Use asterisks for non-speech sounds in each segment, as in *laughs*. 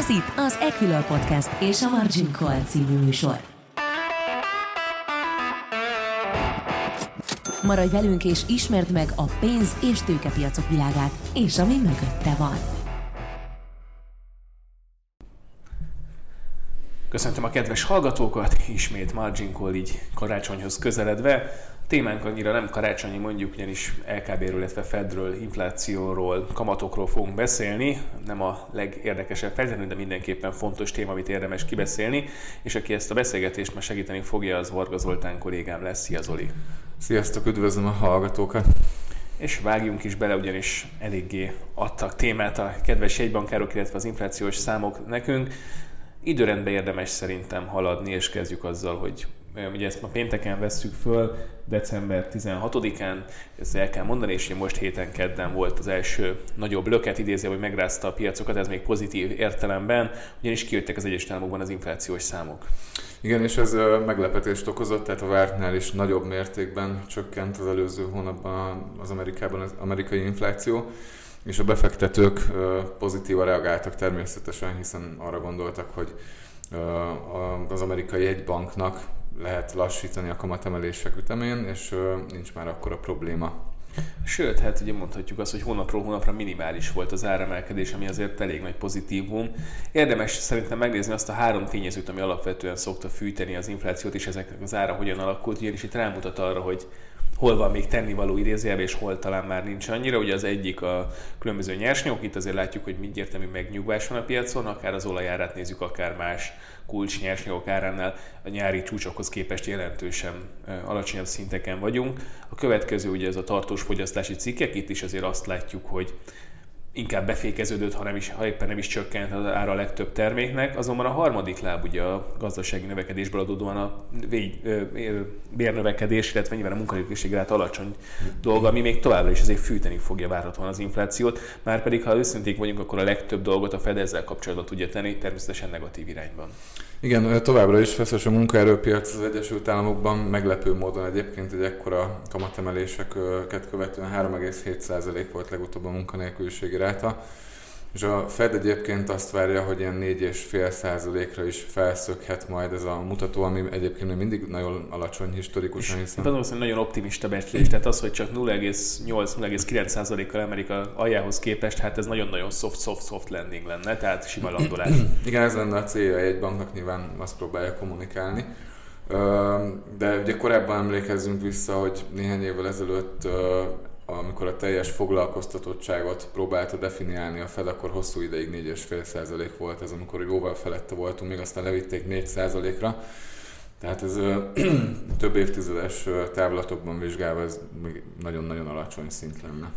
Ez itt az Equilor Podcast és a Margin Call című műsor. Maradj velünk és ismerd meg a pénz- és tőkepiacok világát, és ami mögötte van. Köszöntöm a kedves hallgatókat, ismét Margin Call így karácsonyhoz közeledve témánk annyira nem karácsonyi, mondjuk ugyanis LKB-ről, illetve Fedről, inflációról, kamatokról fogunk beszélni. Nem a legérdekesebb feltétlenül, de mindenképpen fontos téma, amit érdemes kibeszélni. És aki ezt a beszélgetést ma segíteni fogja, az Varga Zoltán kollégám lesz. Szia Zoli! Sziasztok, üdvözlöm a hallgatókat! És vágjunk is bele, ugyanis eléggé adtak témát a kedves jegybankárok, illetve az inflációs számok nekünk. Időrendben érdemes szerintem haladni, és kezdjük azzal, hogy ugye ezt ma pénteken vesszük föl, december 16-án, ezt el kell mondani, és most héten kedden volt az első nagyobb löket idézi, hogy megrázta a piacokat, ez még pozitív értelemben, ugyanis kijöttek az egyes államokban az inflációs számok. Igen, és ez meglepetést okozott, tehát a vártnál is nagyobb mértékben csökkent az előző hónapban az Amerikában az amerikai infláció, és a befektetők pozitívan reagáltak természetesen, hiszen arra gondoltak, hogy az amerikai egybanknak lehet lassítani a kamatemelések ütemén, és nincs már akkora probléma. Sőt, hát ugye mondhatjuk azt, hogy hónapról hónapra minimális volt az áremelkedés, ami azért elég nagy pozitívum. Érdemes szerintem megnézni azt a három tényezőt, ami alapvetően szokta fűteni az inflációt, és ezeknek az ára hogyan alakult, ugyanis itt rámutat arra, hogy hol van még tennivaló idézőjelben, és hol talán már nincs annyira. Ugye az egyik a különböző nyersanyagok, itt azért látjuk, hogy mindjárt megnyugvás van a piacon, akár az olajárát nézzük, akár más kulcs nyersanyagok áránál a nyári csúcsokhoz képest jelentősen alacsonyabb szinteken vagyunk. A következő ugye ez a tartós fogyasztási cikkek, itt is azért azt látjuk, hogy inkább befékeződött, ha, nem is, ha éppen nem is csökkent az ára a legtöbb terméknek. Azonban a harmadik láb ugye a gazdasági növekedésből adódóan a végy, bérnövekedés, illetve nyilván a munkanélküliség rát alacsony dolga, ami még továbbra is azért fűteni fogja várhatóan az inflációt. Márpedig, ha őszinték vagyunk, akkor a legtöbb dolgot a Fed ezzel kapcsolatban tudja tenni, természetesen negatív irányban. Igen, továbbra is feszes a munkaerőpiac az Egyesült Államokban, meglepő módon egyébként egy ekkora kamatemeléseket követően 3,7% volt legutóbb a munkanélküliségi ráta, és a Fed egyébként azt várja, hogy ilyen 4,5 százalékra is felszökhet majd ez a mutató, ami egyébként még mindig nagyon alacsony historikusan. Hiszen... Valószínűleg nagyon optimista becslés, tehát az, hogy csak 0,8-0,9 százalékkal Amerika aljához képest, hát ez nagyon-nagyon soft-soft-soft landing lenne, tehát sima landolás. *clears throat* Igen, ez lenne a célja egy banknak, nyilván azt próbálja kommunikálni. De ugye korábban emlékezzünk vissza, hogy néhány évvel ezelőtt amikor a teljes foglalkoztatottságot próbálta definiálni a Fed, akkor hosszú ideig 4,5% volt ez, amikor jóval felette voltunk, még aztán levitték 4%-ra. Tehát ez *clears throat* több évtizedes távlatokban vizsgálva ez még nagyon-nagyon alacsony szint lenne.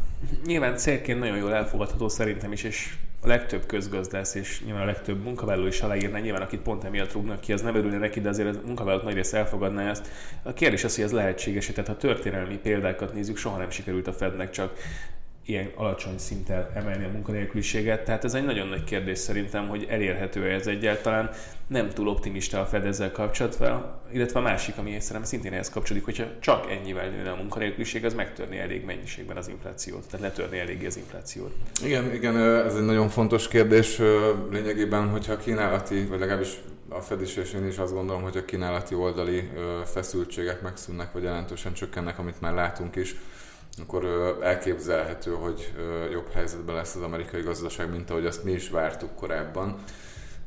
Nyilván célként nagyon jól elfogadható szerintem is, és a legtöbb közgazdász és nyilván a legtöbb munkavállaló is aláírná, nyilván akit pont emiatt rúgnak ki, az nem örülne neki, de azért a munkavállalók nagy része elfogadná ezt. A kérdés az, hogy ez lehetséges, tehát ha történelmi példákat nézzük, soha nem sikerült a Fednek csak ilyen alacsony szinten emelni a munkanélküliséget. Tehát ez egy nagyon nagy kérdés szerintem, hogy elérhető ez egyáltalán. Nem túl optimista a Fed ezzel kapcsolatban, illetve a másik, ami szerintem szintén ehhez kapcsolódik, hogyha csak ennyivel nőne a munkanélküliség, az megtörni elég mennyiségben az inflációt, tehát letörni eléggé az inflációt. Igen, igen, ez egy nagyon fontos kérdés. Lényegében, hogyha kínálati, vagy legalábbis a Fed is és én is azt gondolom, hogy a kínálati oldali feszültségek megszűnnek, vagy jelentősen csökkennek, amit már látunk is, akkor elképzelhető, hogy jobb helyzetben lesz az amerikai gazdaság, mint ahogy azt mi is vártuk korábban.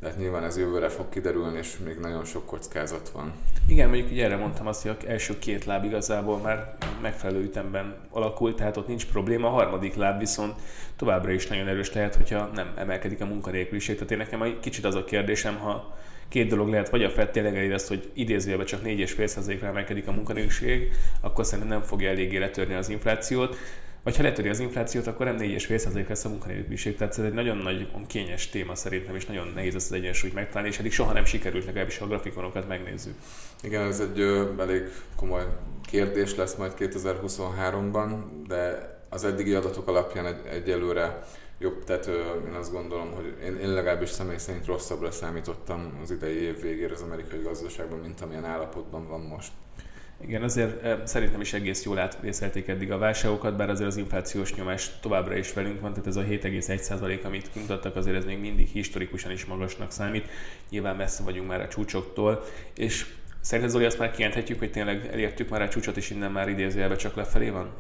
De hát nyilván ez jövőre fog kiderülni, és még nagyon sok kockázat van. Igen, mondjuk erre mondtam azt, hogy az első két láb igazából már megfelelő ütemben alakult, tehát ott nincs probléma. A harmadik láb viszont továbbra is nagyon erős lehet, hogyha nem emelkedik a munkanélküliség. Tehát én nekem egy kicsit az a kérdésem, ha két dolog lehet, vagy a FED tényleg elérez, hogy idézőjelben csak 4,5%-ra emelkedik a munkanélküliség, akkor szerintem nem fogja eléggé letörni az inflációt, vagy ha letöri az inflációt, akkor nem 4,5% lesz a munkanélküliség. Tehát ez egy nagyon nagy kényes téma szerintem, és nagyon nehéz ezt az egyensúlyt megtalálni, és eddig soha nem sikerült legalábbis, a grafikonokat megnézzük. Igen, ez egy ö, elég komoly kérdés lesz majd 2023-ban, de az eddigi adatok alapján egy, egyelőre jobb, tehát én azt gondolom, hogy én, én legalábbis személy szerint rosszabbra számítottam az idei év végére az amerikai gazdaságban, mint amilyen állapotban van most. Igen, azért szerintem is egész jól átvészelték eddig a válságokat, bár azért az inflációs nyomás továbbra is velünk van, tehát ez a 7,1% amit kimutattak, azért ez még mindig historikusan is magasnak számít. Nyilván messze vagyunk már a csúcsoktól, és Szerinted Zoli azt már kijelenthetjük, hogy tényleg elértük már a csúcsot, és innen már idézőjelben csak lefelé van?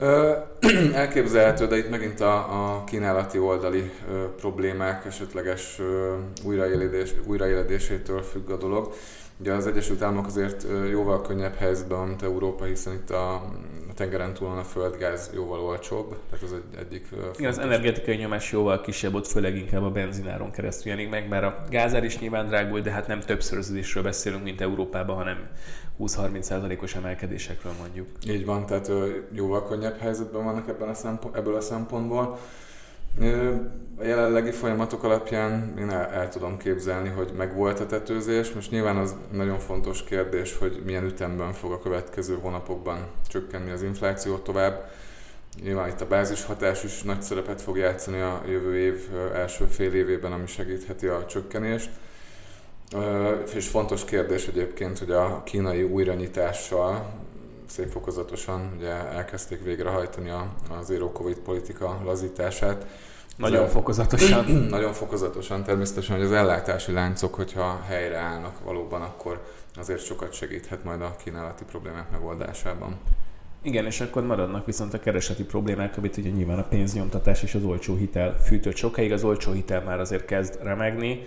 *clears throat* Elképzelhető, de itt megint a, a kínálati oldali ö, problémák esetleges ö, újraéledés, újraéledésétől függ a dolog. Ugye az Egyesült Államok azért jóval könnyebb helyzetben, mint Európa, hiszen itt a, a tengeren túlon a földgáz jóval olcsóbb, tehát az egy, egyik... Igen, az energetikai nyomás jóval kisebb, ott főleg inkább a benzináron keresztül jelenik meg, mert a gázár is nyilván drágul, de hát nem többszörözésről beszélünk, mint Európában, hanem 20-30%-os emelkedésekről mondjuk. Így van, tehát jóval könnyebb helyzetben vannak ebben a szempont, ebből a szempontból. A jelenlegi folyamatok alapján én el, el tudom képzelni, hogy megvolt a tetőzés. Most nyilván az nagyon fontos kérdés, hogy milyen ütemben fog a következő hónapokban csökkenni az infláció tovább. Nyilván itt a bázis hatás is nagy szerepet fog játszani a jövő év első fél évében, ami segítheti a csökkenést. És fontos kérdés egyébként, hogy a kínai újranyitással szép fokozatosan ugye elkezdték végrehajtani a, a zero covid politika lazítását. Nagyon Ez fokozatosan. *clears throat* nagyon fokozatosan, természetesen, hogy az ellátási láncok, hogyha helyreállnak valóban, akkor azért sokat segíthet majd a kínálati problémák megoldásában. Igen, és akkor maradnak viszont a kereseti problémák, amit ugye nyilván a pénznyomtatás és az olcsó hitel fűtött sokáig. Az olcsó hitel már azért kezd remegni,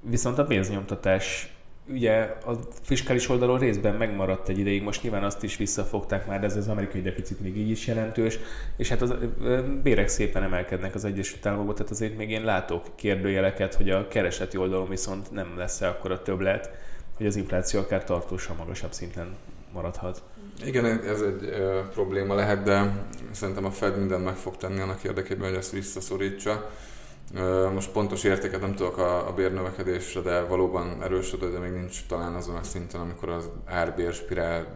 viszont a pénznyomtatás ugye a fiskális oldalon részben megmaradt egy ideig, most nyilván azt is visszafogták már, de ez az amerikai deficit még így is jelentős, és hát az bérek szépen emelkednek az Egyesült Államokban, tehát azért még én látok kérdőjeleket, hogy a kereseti oldalon viszont nem lesz-e a többlet, hogy az infláció akár tartósan magasabb szinten maradhat. Igen, ez egy ö, probléma lehet, de szerintem a Fed mindent meg fog tenni annak érdekében, hogy ezt visszaszorítsa. Most pontos értéket nem tudok a, a bérnövekedésre, de valóban erősödő, de még nincs talán azon a szinten, amikor az árbér spirál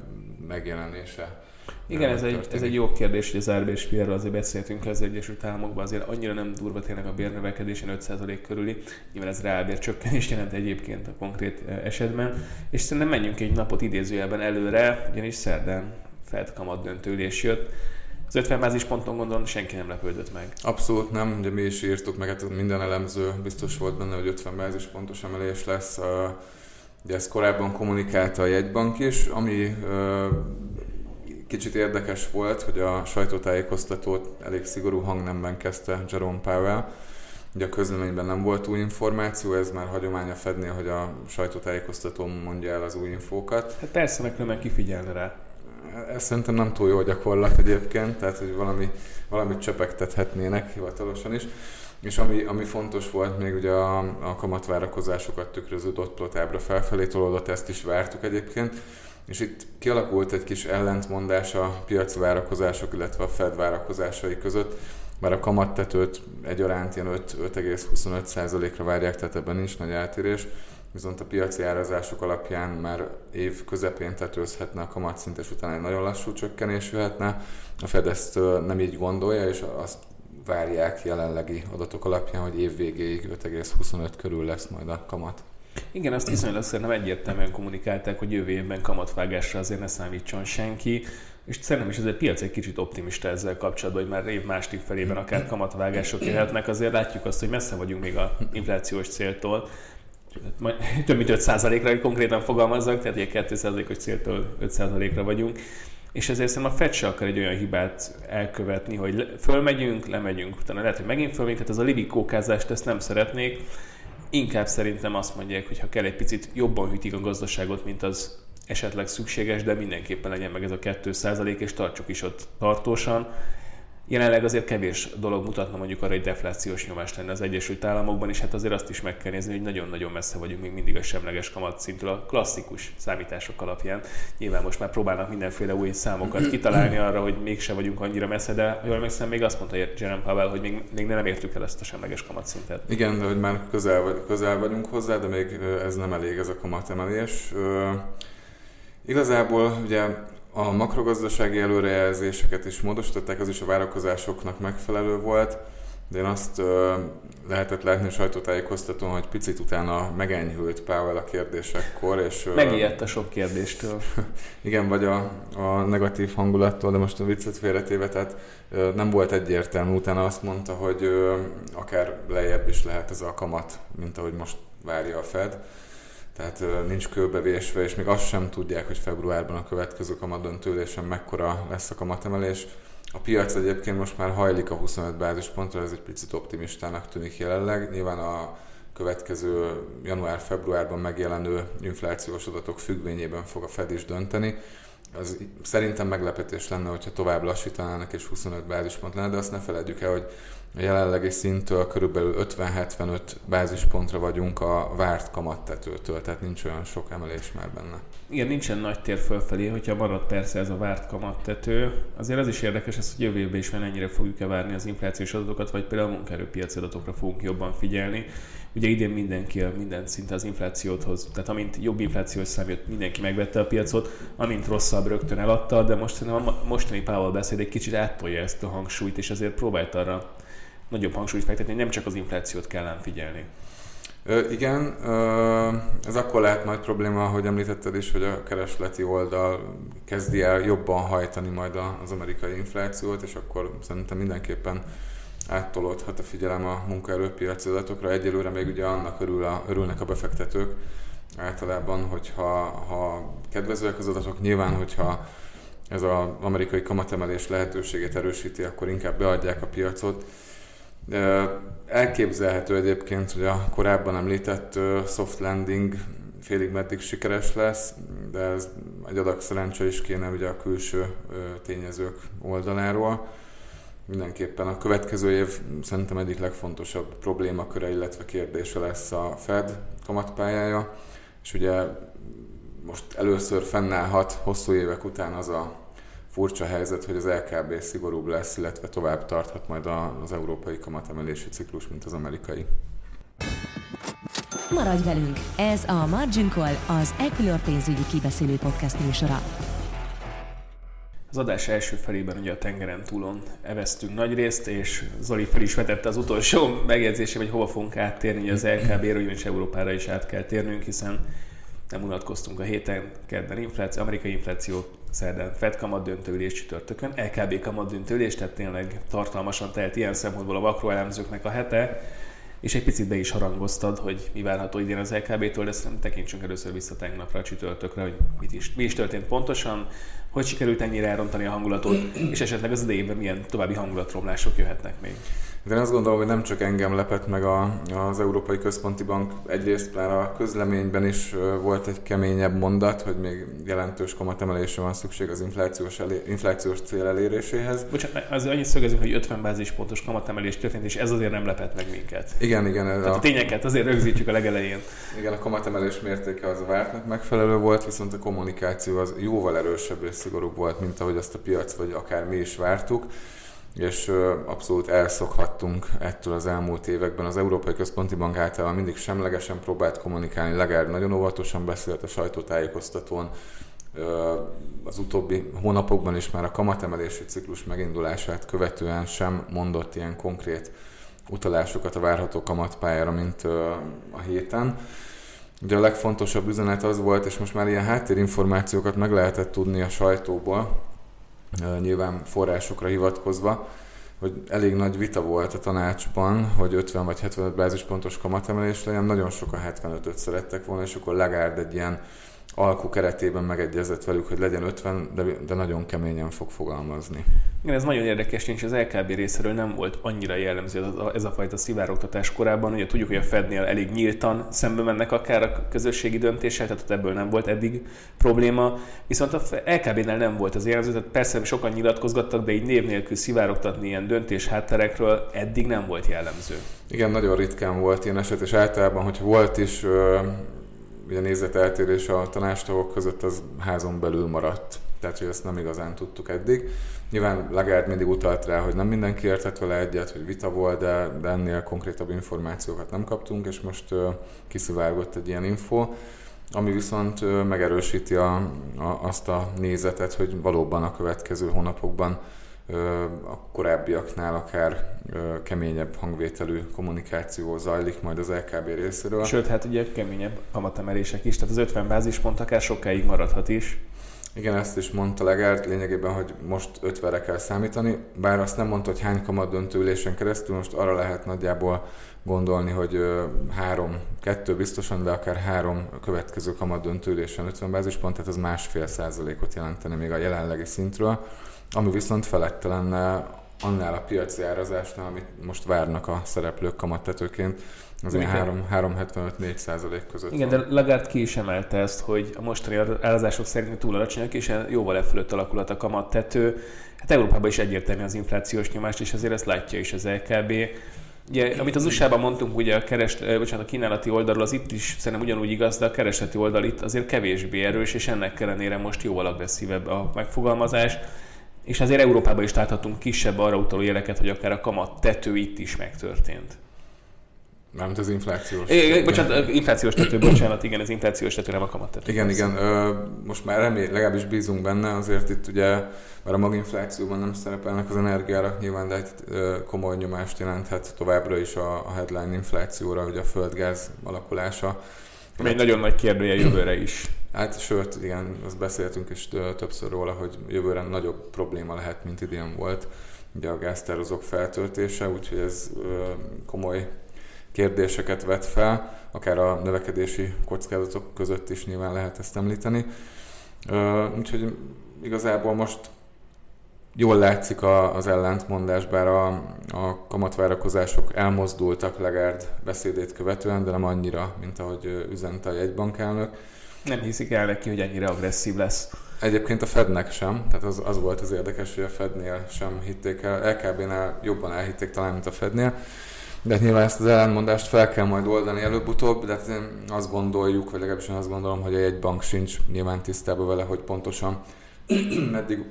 megjelenése. Igen, ez egy, ez egy jó kérdés, hogy az árbér spirálról azért beszéltünk az Egyesült Államokban, azért annyira nem durva tényleg a bérnövekedésen 5% körüli, nyilván ez reálbér csökkenést jelent egyébként a konkrét esetben, és szerintem menjünk egy napot idézőjelben előre, ugyanis szerdán Fed kamat jött, az 50 bázis ponton gondolom senki nem lepődött meg. Abszolút nem, ugye mi is írtuk meg, hát minden elemző biztos volt benne, hogy 50 bázis pontos emelés lesz. Ugye ezt korábban kommunikálta a jegybank is, ami kicsit érdekes volt, hogy a sajtótájékoztatót elég szigorú hangnemben kezdte Jerome Powell. Ugye a közleményben nem volt új információ, ez már hagyománya fedni, hogy a sajtótájékoztató mondja el az új infókat. Hát persze, meg különben kifigyelne rá ez szerintem nem túl jó gyakorlat egyébként, tehát hogy valami, valamit csepegtethetnének hivatalosan is. És ami, ami fontos volt, még ugye a, a kamatvárakozásokat tükröző dotplotábra felfelé tolódott, ezt is vártuk egyébként. És itt kialakult egy kis ellentmondás a piaci várakozások, illetve a Fed várakozásai között, mert a kamattetőt egyaránt ilyen 5,25%-ra várják, tehát ebben nincs nagy eltérés viszont a piaci árazások alapján már év közepén tetőzhetne a kamatszint, és utána egy nagyon lassú csökkenés jöhetne. A Fed ezt nem így gondolja, és azt várják jelenlegi adatok alapján, hogy év végéig 5,25 körül lesz majd a kamat. Igen, azt viszonylag szerintem egyértelműen kommunikálták, hogy jövő évben kamatvágásra azért ne számítson senki, és szerintem is ez egy piac egy kicsit optimista ezzel kapcsolatban, hogy már év második felében akár kamatvágások jöhetnek, azért látjuk azt, hogy messze vagyunk még a inflációs céltól, majd *laughs* több mint 5%-ra, hogy konkrétan fogalmazzak, tehát egy 2%-os céltól 5%-ra vagyunk. És ezért szerintem a Fed se akar egy olyan hibát elkövetni, hogy fölmegyünk, lemegyünk, utána lehet, hogy megint fölmegyünk, tehát az a libikókázást ezt nem szeretnék. Inkább szerintem azt mondják, hogy ha kell egy picit jobban hűtik a gazdaságot, mint az esetleg szükséges, de mindenképpen legyen meg ez a 2% és tartsuk is ott tartósan Jelenleg azért kevés dolog mutatna mondjuk arra, hogy deflációs nyomást lenne az Egyesült Államokban, és hát azért azt is meg kell nézni, hogy nagyon-nagyon messze vagyunk még mindig a semleges kamatszintől a klasszikus számítások alapján. Nyilván most már próbálnak mindenféle új számokat kitalálni arra, hogy mégse vagyunk annyira messze, de jól emlékszem, még azt mondta Jerome Powell, hogy még, még nem értük el ezt a semleges kamatszintet. Igen, de hogy már közel, közel vagyunk hozzá, de még ez nem elég ez a kamatemelés. Igazából ugye a makrogazdasági előrejelzéseket is módosították, az is a várakozásoknak megfelelő volt. de én azt ö, lehetett látni sajtótájékoztatón, hogy picit utána megenyhült Powell a kérdésekkor. És, Megijedt a sok kérdéstől. *laughs* igen, vagy a, a negatív hangulattól, de most a viccet félretéve, tehát ö, nem volt egyértelmű. Utána azt mondta, hogy ö, akár lejjebb is lehet ez a kamat, mint ahogy most várja a Fed. Tehát nincs kőbevésve, és még azt sem tudják, hogy februárban a következő kamadöntőlésen mekkora lesz a kamatemelés a piac egyébként most már hajlik a 25 bázispontra, ez egy picit optimistának tűnik jelenleg. Nyilván a következő január-februárban megjelenő inflációs adatok függvényében fog a Fed is dönteni. Az szerintem meglepetés lenne, hogyha tovább lassítanának és 25 bázispont lenne, de azt ne felejtjük el, hogy a jelenlegi szintől körülbelül 50-75 bázispontra vagyunk a várt kamattetőtől, tehát nincs olyan sok emelés már benne. Igen, nincsen nagy tér fölfelé, hogyha marad persze ez a várt kamattető. Azért az is érdekes, ez, hogy jövő évben is ennyire fogjuk-e várni az inflációs adatokat, vagy például a munkaerőpiaci adatokra fogunk jobban figyelni. Ugye idén mindenki minden szinte az inflációt hoz, tehát amint jobb inflációs szám jött, mindenki megvette a piacot, amint rosszabb rögtön eladta, de most a mostani Powell beszéd egy kicsit áttolja ezt a hangsúlyt, és azért próbált arra nagyobb hangsúlyt fektetni, nem csak az inflációt kellene figyelni. Ö, igen, ö, ez akkor lehet nagy probléma, hogy említetted is, hogy a keresleti oldal kezdi el jobban hajtani majd az amerikai inflációt, és akkor szerintem mindenképpen áttolódhat a figyelem a munkaerőpiaci adatokra. Egyelőre még ugye annak örül a, örülnek a befektetők általában, hogyha ha kedvezőek az adatok, nyilván, hogyha ez az amerikai kamatemelés lehetőségét erősíti, akkor inkább beadják a piacot Elképzelhető egyébként, hogy a korábban említett soft landing félig meddig sikeres lesz, de ez egy adag szerencse is kéne ugye a külső tényezők oldaláról. Mindenképpen a következő év szerintem egyik legfontosabb problémaköre, illetve kérdése lesz a Fed kamatpályája, és ugye most először fennállhat hosszú évek után az a furcsa helyzet, hogy az LKB szigorúbb lesz, illetve tovább tarthat majd az európai kamatemelési ciklus, mint az amerikai. Maradj velünk! Ez a Margin Call, az Equilor pénzügyi kibeszélő podcast műsora. Az adás első felében ugye a tengeren túlon eveztünk nagy részt, és Zoli fel is vetette az utolsó megjegyzésé, hogy hova fogunk áttérni, az LKB-ről, ugyanis Európára is át kell térnünk, hiszen nem unatkoztunk a héten, kedden infláció, amerikai infláció, szerdán Fed kamat döntőülés csütörtökön, LKB kamat döntőülés, tehát tényleg tartalmasan telt ilyen szempontból a makroelemzőknek a hete, és egy picit be is harangoztad, hogy mi várható idén az LKB-től, de szerintem tekintsünk először vissza tegnapra, a csütörtökre, hogy mit is, mi is történt pontosan, hogy sikerült ennyire elrontani a hangulatot, és esetleg az idejében milyen további hangulatromlások jöhetnek még. De én azt gondolom, hogy nem csak engem lepett meg a, az Európai Központi Bank, egyrészt már a közleményben is volt egy keményebb mondat, hogy még jelentős kamatemelésre van szükség az inflációs, elé, inflációs cél eléréséhez. Bocsánat, az annyit szögezünk, hogy 50 bázispontos kamatemelés történt, és ez azért nem lepett meg minket. Igen, igen. Tehát a... a tényeket azért rögzítjük a legelején. Igen, a kamatemelés mértéke az a vártnak megfelelő volt, viszont a kommunikáció az jóval erősebb és szigorúbb volt, mint ahogy azt a piac vagy akár mi is vártuk és abszolút elszokhattunk ettől az elmúlt években. Az Európai Központi Bank általában mindig semlegesen próbált kommunikálni, legalább nagyon óvatosan beszélt a sajtótájékoztatón, az utóbbi hónapokban is már a kamatemelési ciklus megindulását követően sem mondott ilyen konkrét utalásokat a várható kamatpályára, mint a héten. Ugye a legfontosabb üzenet az volt, és most már ilyen háttérinformációkat meg lehetett tudni a sajtóból, nyilván forrásokra hivatkozva, hogy elég nagy vita volt a tanácsban, hogy 50 vagy 75 bázispontos kamatemelés legyen, nagyon sokan 75-öt szerettek volna, és akkor Legárd egy ilyen alkú keretében megegyezett velük, hogy legyen 50, de, de nagyon keményen fog fogalmazni. Igen, ez nagyon érdekes, és az LKB részéről nem volt annyira jellemző ez a, ez a fajta szivárogtatás korábban. Ugye tudjuk, hogy a Fednél elég nyíltan szembe mennek akár a közösségi döntéssel, tehát ebből nem volt eddig probléma. Viszont a LKB-nél nem volt az jellemző, tehát persze sokan nyilatkozgattak, de így név nélkül szivárogtatni ilyen döntés hátterekről eddig nem volt jellemző. Igen, nagyon ritkán volt ilyen eset, és általában, hogyha volt is ugye nézeteltérés a tanástagok között az házon belül maradt. Tehát, hogy ezt nem igazán tudtuk eddig. Nyilván Lagarde mindig utalt rá, hogy nem mindenki értett vele egyet, hogy vita volt, de, de ennél konkrétabb információkat nem kaptunk, és most uh, kiszivárgott egy ilyen info, ami viszont uh, megerősíti a, a, azt a nézetet, hogy valóban a következő hónapokban a korábbiaknál akár keményebb hangvételű kommunikáció zajlik majd az LKB részéről. Sőt, hát ugye keményebb kamatemelések is, tehát az 50 bázispont akár sokáig maradhat is. Igen, ezt is mondta Legárd, lényegében, hogy most 50-re kell számítani, bár azt nem mondta, hogy hány kamat döntőülésen keresztül, most arra lehet nagyjából gondolni, hogy három, kettő biztosan, de akár három következő kamat döntőülésen 50 bázispont, tehát az másfél százalékot jelenteni még a jelenlegi szintről, ami viszont felette lenne annál a piaci árazásnál, amit most várnak a szereplők kamattetőként, az ilyen 3-75-4 százalék között Igen, van. de Lagarde ki is emelte ezt, hogy a mostani árazások szerint túl alacsonyak, és jóval e fölött alakulhat a kamattető. Hát Európában is egyértelmű az inflációs nyomást, és azért ezt látja is az LKB. Ugye, amit az USA-ban mondtunk, ugye a, keres, bocsánat, a kínálati oldalról, az itt is szerintem ugyanúgy igaz, de a keresleti oldal itt azért kevésbé erős, és ennek ellenére most jóval agresszívebb a megfogalmazás. És azért Európában is láthatunk kisebb arra utaló jeleket, hogy akár a kamat tető itt is megtörtént. Mármint az inflációs. É, bocsánat, inflációs tető, bocsánat, igen, az inflációs tető, nem a kamat tető. Igen, igen, ö, most már remély, legalábbis bízunk benne, azért itt ugye, mert a maginflációban nem szerepelnek az energiárak nyilván, de itt ö, komoly nyomást jelenthet továbbra is a, a headline inflációra, ugye a földgáz alakulása. Ami egy nagyon nagy kérdője jövőre is. Hát sőt, igen, azt beszéltünk is többször róla, hogy jövőre nagyobb probléma lehet, mint idén volt, ugye a gáztározók feltöltése, úgyhogy ez komoly kérdéseket vet fel, akár a növekedési kockázatok között is nyilván lehet ezt említeni. Úgyhogy igazából most jól látszik az ellentmondás, bár a, a kamatvárakozások elmozdultak Legárd beszédét követően, de nem annyira, mint ahogy üzente a jegybankelnök. Nem hiszik el neki, hogy ennyire agresszív lesz. Egyébként a Fednek sem, tehát az, az volt az érdekes, hogy a Fednél sem hitték el, LKB-nál jobban elhitték talán, mint a Fednél. De hát nyilván ezt az ellenmondást fel kell majd oldani előbb-utóbb, de hát azt gondoljuk, vagy legalábbis én azt gondolom, hogy egy bank sincs nyilván tisztában vele, hogy pontosan *clears throat* meddig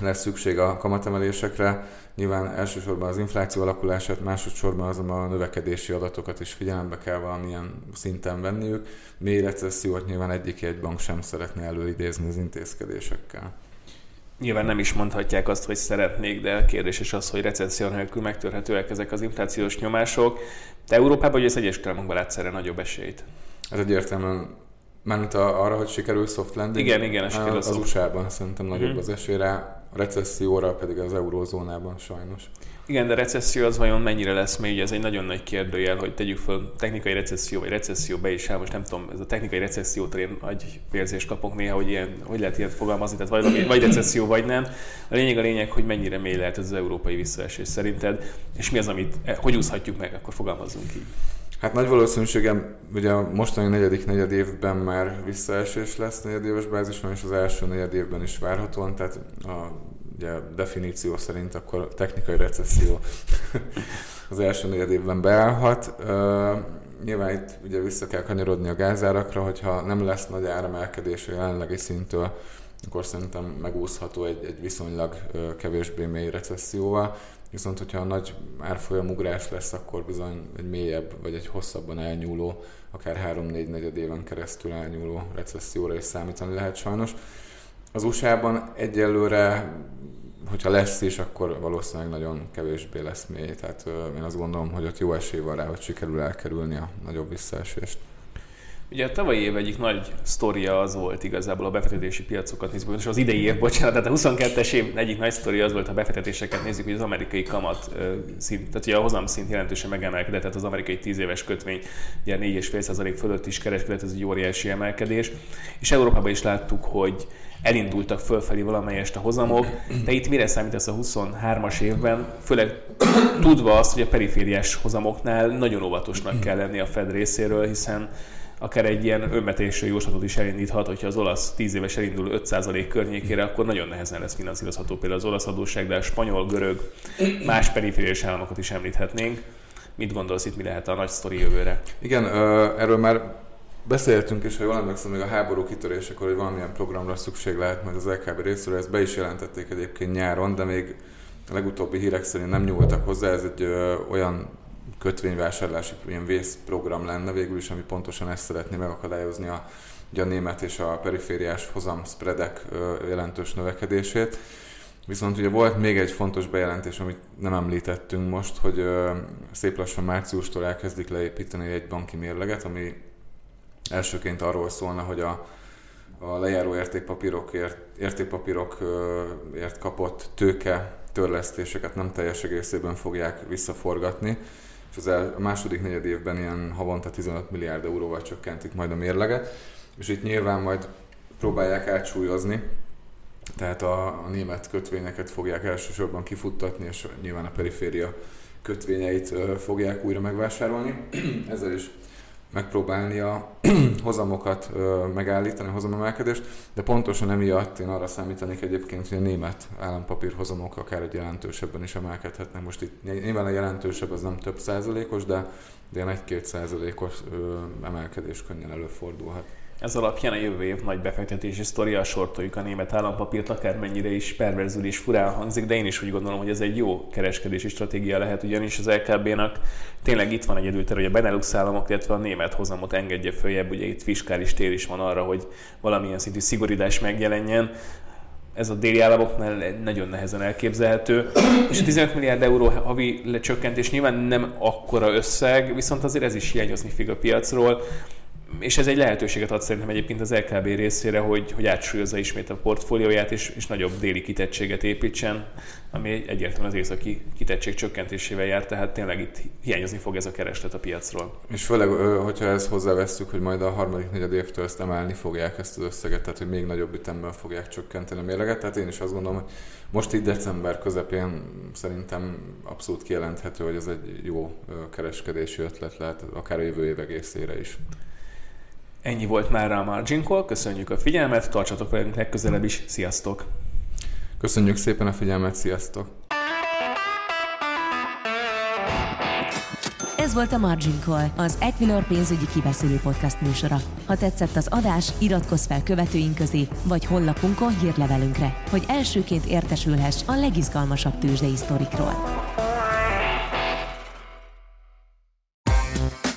lesz szükség a kamatemelésekre. Nyilván elsősorban az infláció alakulását, másodszorban azonban a növekedési adatokat is figyelembe kell valamilyen szinten venniük. Mély recessziót nyilván egyik egy bank sem szeretne előidézni az intézkedésekkel. Nyilván nem is mondhatják azt, hogy szeretnék, de a kérdés is az, hogy recesszió nélkül megtörhetőek ezek az inflációs nyomások. De Európában, hogy az egyes államokban látsz erre nagyobb esélyt? Ez egyértelműen Mármint arra, hogy sikerül soft landing? Igen, igen, a sikerül Az USA-ban szerintem nagyobb hmm. az esélyre, a recesszióra pedig az eurózónában sajnos. Igen, de recesszió az vajon mennyire lesz még? Ez egy nagyon nagy kérdőjel, hogy tegyük fel technikai recesszió, vagy recesszió be is áll. Most nem tudom, ez a technikai recessziót én nagy érzést kapok néha, hogy, ilyen, hogy lehet ilyet fogalmazni, tehát vagy, vagy recesszió, vagy nem. A lényeg a lényeg, hogy mennyire mély lehet ez az európai visszaesés szerinted, és mi az, amit, eh, hogy úszhatjuk meg, akkor fogalmazzunk így. Hát nagy valószínűségem, ugye a mostani negyedik negyed évben már visszaesés lesz negyedéves bázison, és az első negyed évben is várhatóan, tehát a ugye definíció szerint akkor technikai recesszió *laughs* az első negyed évben beállhat. Uh, nyilván itt ugye vissza kell kanyarodni a gázárakra, hogyha nem lesz nagy áremelkedés a jelenlegi szintől, akkor szerintem megúszható egy, egy viszonylag kevésbé mély recesszióval. Viszont, hogyha a nagy árfolyamugrás lesz, akkor bizony egy mélyebb, vagy egy hosszabban elnyúló, akár 3-4 negyed éven keresztül elnyúló recesszióra is számítani lehet sajnos. Az USA-ban egyelőre, hogyha lesz is, akkor valószínűleg nagyon kevésbé lesz mély. Tehát én azt gondolom, hogy ott jó esély van rá, hogy sikerül elkerülni a nagyobb visszaesést. Ugye a tavalyi év egyik nagy sztoria az volt igazából a befektetési piacokat nézzük, és az idei év, bocsánat, tehát a 22-es év egyik nagy sztoria az volt, ha befektetéseket nézzük, hogy az amerikai kamat szint, tehát ugye a hozam szint jelentősen megemelkedett, tehát az amerikai 10 éves kötvény ugye 4,5% fölött is kereskedett, ez egy óriási emelkedés, és Európában is láttuk, hogy elindultak fölfelé valamelyest a hozamok, de itt mire számítasz a 23-as évben, főleg tudva azt, hogy a perifériás hozamoknál nagyon óvatosnak kell lenni a Fed részéről, hiszen akár egy ilyen önmetésű jóslatot is elindíthat, hogyha az olasz 10 éves elindul 5% környékére, akkor nagyon nehezen lesz finanszírozható például az olasz adósság, de a spanyol, görög, más perifériás államokat is említhetnénk. Mit gondolsz itt, mi lehet a nagy sztori jövőre? Igen, erről már beszéltünk is, ha jól emlékszem, még a háború kitörésekor, hogy valamilyen programra szükség lehet majd az LKB részéről, ezt be is jelentették egyébként nyáron, de még legutóbbi hírek szerint nem nyúltak hozzá, ez egy ö, olyan kötvényvásárlási ilyen vészprogram lenne végül is, ami pontosan ezt szeretné megakadályozni a, a német és a perifériás hozam spreadek jelentős növekedését. Viszont ugye volt még egy fontos bejelentés, amit nem említettünk most, hogy szép lassan márciustól elkezdik leépíteni egy banki mérleget, ami elsőként arról szólna, hogy a, a lejáró értékpapírokért, értékpapírokért kapott tőke törlesztéseket nem teljes egészében fogják visszaforgatni, és az el, a második negyed évben ilyen havonta 15 milliárd euróval csökkentik majd a mérleget, és itt nyilván majd próbálják átsúlyozni, tehát a, a német kötvényeket fogják elsősorban kifuttatni, és nyilván a periféria kötvényeit fogják újra megvásárolni. *clears throat* Ezzel is megpróbálni a *clears throat* hozamokat megállítani, a hozamemelkedést, de pontosan emiatt én arra számítanék egyébként, hogy a német állampapír hozamok akár egy jelentősebben is emelkedhetnek. Most itt nyilván a jelentősebb az nem több százalékos, de, ilyen egy-két százalékos emelkedés könnyen előfordulhat. Ez alapján a jövő év nagy befektetési sztoria, sortoljuk a német állampapírt, akármennyire is perverzül és furán hangzik, de én is úgy gondolom, hogy ez egy jó kereskedési stratégia lehet, ugyanis az LKB-nak tényleg itt van egy időter, hogy a Benelux államok, illetve a német hozamot engedje följebb, ugye itt fiskális tér is van arra, hogy valamilyen szintű szigorítás megjelenjen ez a déli államoknál nagyon nehezen elképzelhető. És a 15 milliárd euró havi lecsökkentés nyilván nem akkora összeg, viszont azért ez is hiányozni fog a piacról és ez egy lehetőséget ad szerintem egyébként az LKB részére, hogy, hogy átsúlyozza ismét a portfólióját, és, és nagyobb déli kitettséget építsen, ami egyértelműen az északi kitettség csökkentésével jár, tehát tényleg itt hiányozni fog ez a kereslet a piacról. És főleg, hogyha ezt hozzáveszünk, hogy majd a harmadik negyed évtől ezt emelni fogják ezt az összeget, tehát hogy még nagyobb ütemben fogják csökkenteni a mérleget, tehát én is azt gondolom, hogy most így december közepén szerintem abszolút kijelenthető, hogy ez egy jó kereskedési ötlet lehet, akár a jövő év egészére is. Ennyi volt már a Margin Call, köszönjük a figyelmet, tartsatok velünk legközelebb is, sziasztok! Köszönjük szépen a figyelmet, sziasztok! Ez volt a Margin Call, az Equilor pénzügyi kibeszélő podcast műsora. Ha tetszett az adás, iratkozz fel követőink közé, vagy honlapunkon hírlevelünkre, hogy elsőként értesülhess a legizgalmasabb tőzsdei sztorikról.